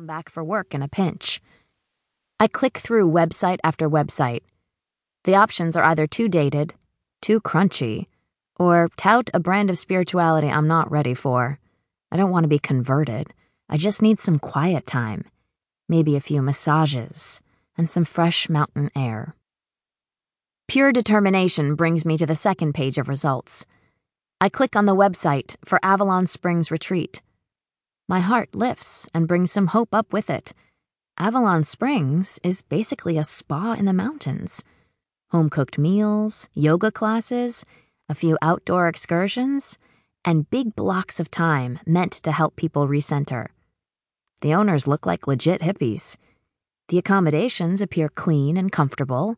come back for work in a pinch. I click through website after website. The options are either too dated, too crunchy, or tout a brand of spirituality I'm not ready for. I don't want to be converted. I just need some quiet time, maybe a few massages, and some fresh mountain air. Pure determination brings me to the second page of results. I click on the website for Avalon Springs Retreat. My heart lifts and brings some hope up with it. Avalon Springs is basically a spa in the mountains. Home cooked meals, yoga classes, a few outdoor excursions, and big blocks of time meant to help people recenter. The owners look like legit hippies. The accommodations appear clean and comfortable.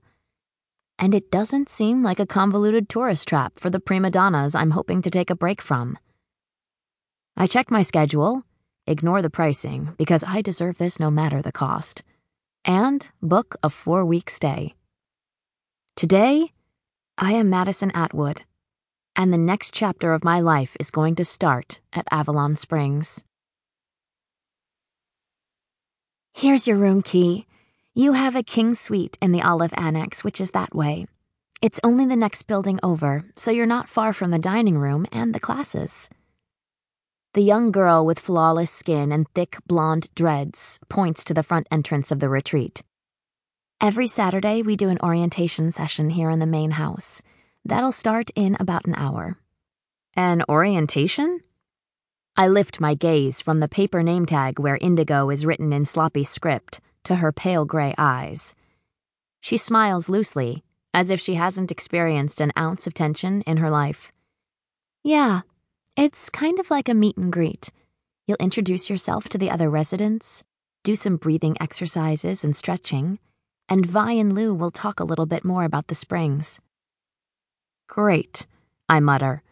And it doesn't seem like a convoluted tourist trap for the prima donnas I'm hoping to take a break from. I check my schedule, ignore the pricing because I deserve this no matter the cost, and book a four week stay. Today, I am Madison Atwood, and the next chapter of my life is going to start at Avalon Springs. Here's your room key. You have a king suite in the Olive Annex, which is that way. It's only the next building over, so you're not far from the dining room and the classes. The young girl with flawless skin and thick blonde dreads points to the front entrance of the retreat. Every Saturday, we do an orientation session here in the main house. That'll start in about an hour. An orientation? I lift my gaze from the paper name tag where indigo is written in sloppy script to her pale gray eyes. She smiles loosely, as if she hasn't experienced an ounce of tension in her life. Yeah, it's kind of like a meet and greet. You'll introduce yourself to the other residents, do some breathing exercises and stretching, and Vi and Lou will talk a little bit more about the springs. Great, I mutter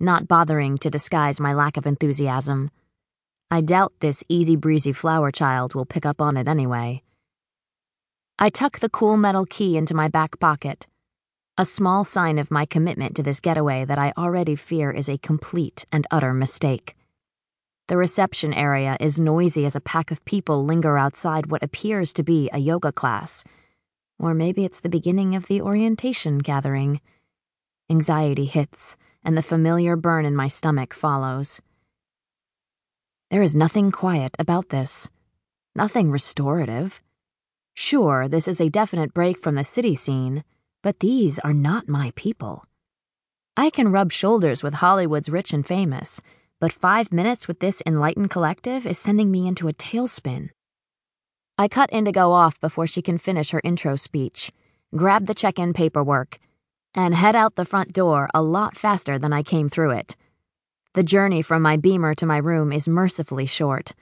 not bothering to disguise my lack of enthusiasm. I doubt this easy breezy flower child will pick up on it anyway. I tuck the cool metal key into my back pocket, a small sign of my commitment to this getaway that I already fear is a complete and utter mistake. The reception area is noisy as a pack of people linger outside what appears to be a yoga class. Or maybe it's the beginning of the orientation gathering. Anxiety hits and the familiar burn in my stomach follows. There is nothing quiet about this, nothing restorative. Sure, this is a definite break from the city scene, but these are not my people. I can rub shoulders with Hollywood's rich and famous, but five minutes with this enlightened collective is sending me into a tailspin. I cut Indigo off before she can finish her intro speech, grab the check in paperwork, and head out the front door a lot faster than I came through it. The journey from my beamer to my room is mercifully short,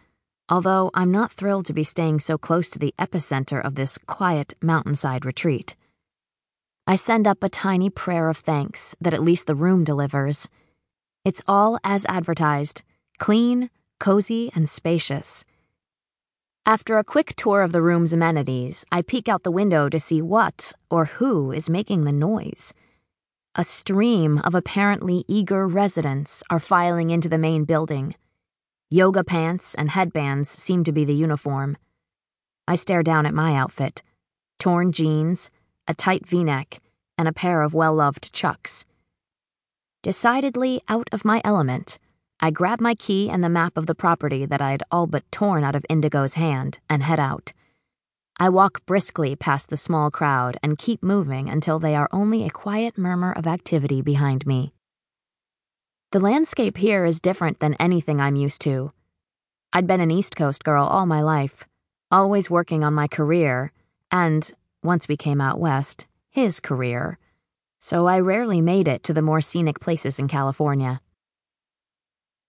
although I'm not thrilled to be staying so close to the epicenter of this quiet mountainside retreat. I send up a tiny prayer of thanks that at least the room delivers. It's all as advertised clean, cozy, and spacious. After a quick tour of the room's amenities, I peek out the window to see what or who is making the noise. A stream of apparently eager residents are filing into the main building. Yoga pants and headbands seem to be the uniform. I stare down at my outfit torn jeans, a tight v neck, and a pair of well loved chucks. Decidedly out of my element. I grab my key and the map of the property that I'd all but torn out of Indigo's hand and head out. I walk briskly past the small crowd and keep moving until they are only a quiet murmur of activity behind me. The landscape here is different than anything I'm used to. I'd been an East Coast girl all my life, always working on my career, and, once we came out west, his career. So I rarely made it to the more scenic places in California.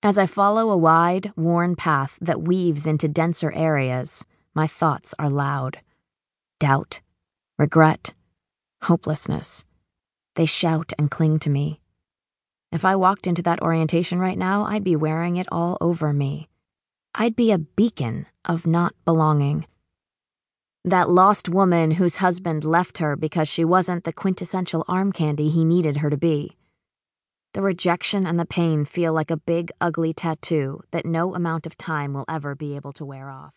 As I follow a wide, worn path that weaves into denser areas, my thoughts are loud. Doubt, regret, hopelessness. They shout and cling to me. If I walked into that orientation right now, I'd be wearing it all over me. I'd be a beacon of not belonging. That lost woman whose husband left her because she wasn't the quintessential arm candy he needed her to be. The rejection and the pain feel like a big, ugly tattoo that no amount of time will ever be able to wear off.